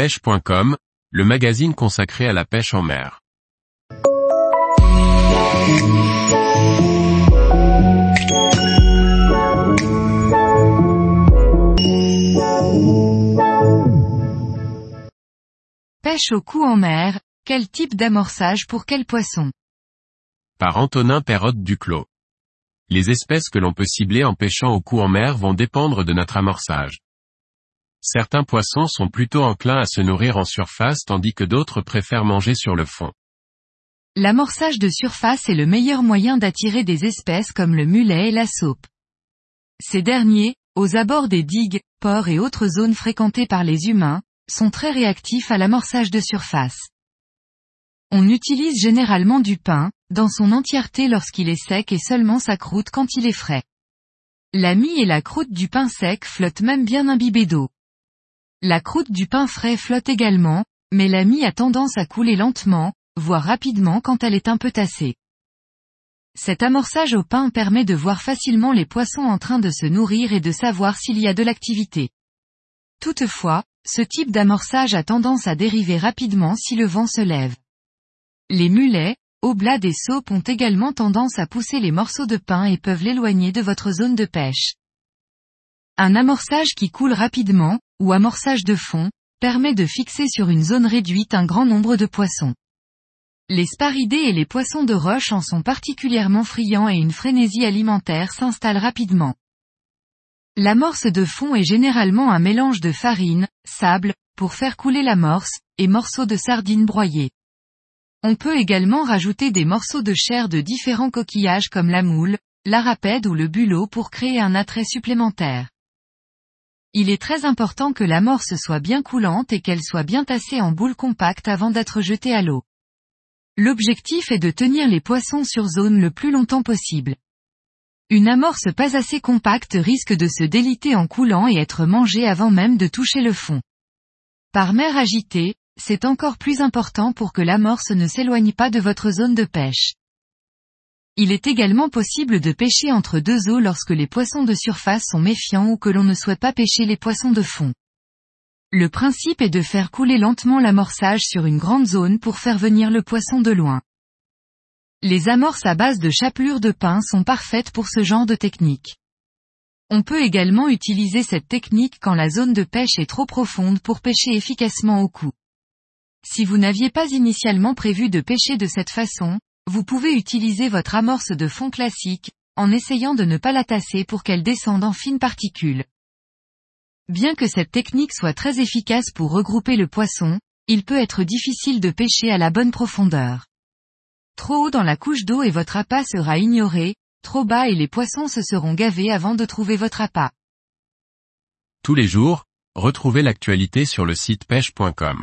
pêche.com, le magazine consacré à la pêche en mer. Pêche au coup en mer, quel type d'amorçage pour quel poisson? Par Antonin Perrotte Duclos. Les espèces que l'on peut cibler en pêchant au coup en mer vont dépendre de notre amorçage. Certains poissons sont plutôt enclins à se nourrir en surface tandis que d'autres préfèrent manger sur le fond. L'amorçage de surface est le meilleur moyen d'attirer des espèces comme le mulet et la saupe. Ces derniers, aux abords des digues, ports et autres zones fréquentées par les humains, sont très réactifs à l'amorçage de surface. On utilise généralement du pain, dans son entièreté lorsqu'il est sec et seulement sa croûte quand il est frais. La mie et la croûte du pain sec flottent même bien imbibées d'eau. La croûte du pain frais flotte également, mais la mie a tendance à couler lentement, voire rapidement quand elle est un peu tassée. Cet amorçage au pain permet de voir facilement les poissons en train de se nourrir et de savoir s'il y a de l'activité. Toutefois, ce type d'amorçage a tendance à dériver rapidement si le vent se lève. Les mulets, oblats et saupes ont également tendance à pousser les morceaux de pain et peuvent l'éloigner de votre zone de pêche. Un amorçage qui coule rapidement, ou amorçage de fond, permet de fixer sur une zone réduite un grand nombre de poissons. Les sparidés et les poissons de roche en sont particulièrement friands et une frénésie alimentaire s'installe rapidement. L'amorce de fond est généralement un mélange de farine, sable, pour faire couler l'amorce, et morceaux de sardines broyées. On peut également rajouter des morceaux de chair de différents coquillages comme la moule, l'arapède ou le bulot pour créer un attrait supplémentaire. Il est très important que l'amorce soit bien coulante et qu'elle soit bien tassée en boule compacte avant d'être jetée à l'eau. L'objectif est de tenir les poissons sur zone le plus longtemps possible. Une amorce pas assez compacte risque de se déliter en coulant et être mangée avant même de toucher le fond. Par mer agitée, c'est encore plus important pour que l'amorce ne s'éloigne pas de votre zone de pêche. Il est également possible de pêcher entre deux eaux lorsque les poissons de surface sont méfiants ou que l'on ne souhaite pas pêcher les poissons de fond. Le principe est de faire couler lentement l'amorçage sur une grande zone pour faire venir le poisson de loin. Les amorces à base de chapelure de pain sont parfaites pour ce genre de technique. On peut également utiliser cette technique quand la zone de pêche est trop profonde pour pêcher efficacement au cou. Si vous n'aviez pas initialement prévu de pêcher de cette façon, vous pouvez utiliser votre amorce de fond classique, en essayant de ne pas la tasser pour qu'elle descende en fines particules. Bien que cette technique soit très efficace pour regrouper le poisson, il peut être difficile de pêcher à la bonne profondeur. Trop haut dans la couche d'eau et votre appât sera ignoré, trop bas et les poissons se seront gavés avant de trouver votre appât. Tous les jours, retrouvez l'actualité sur le site pêche.com.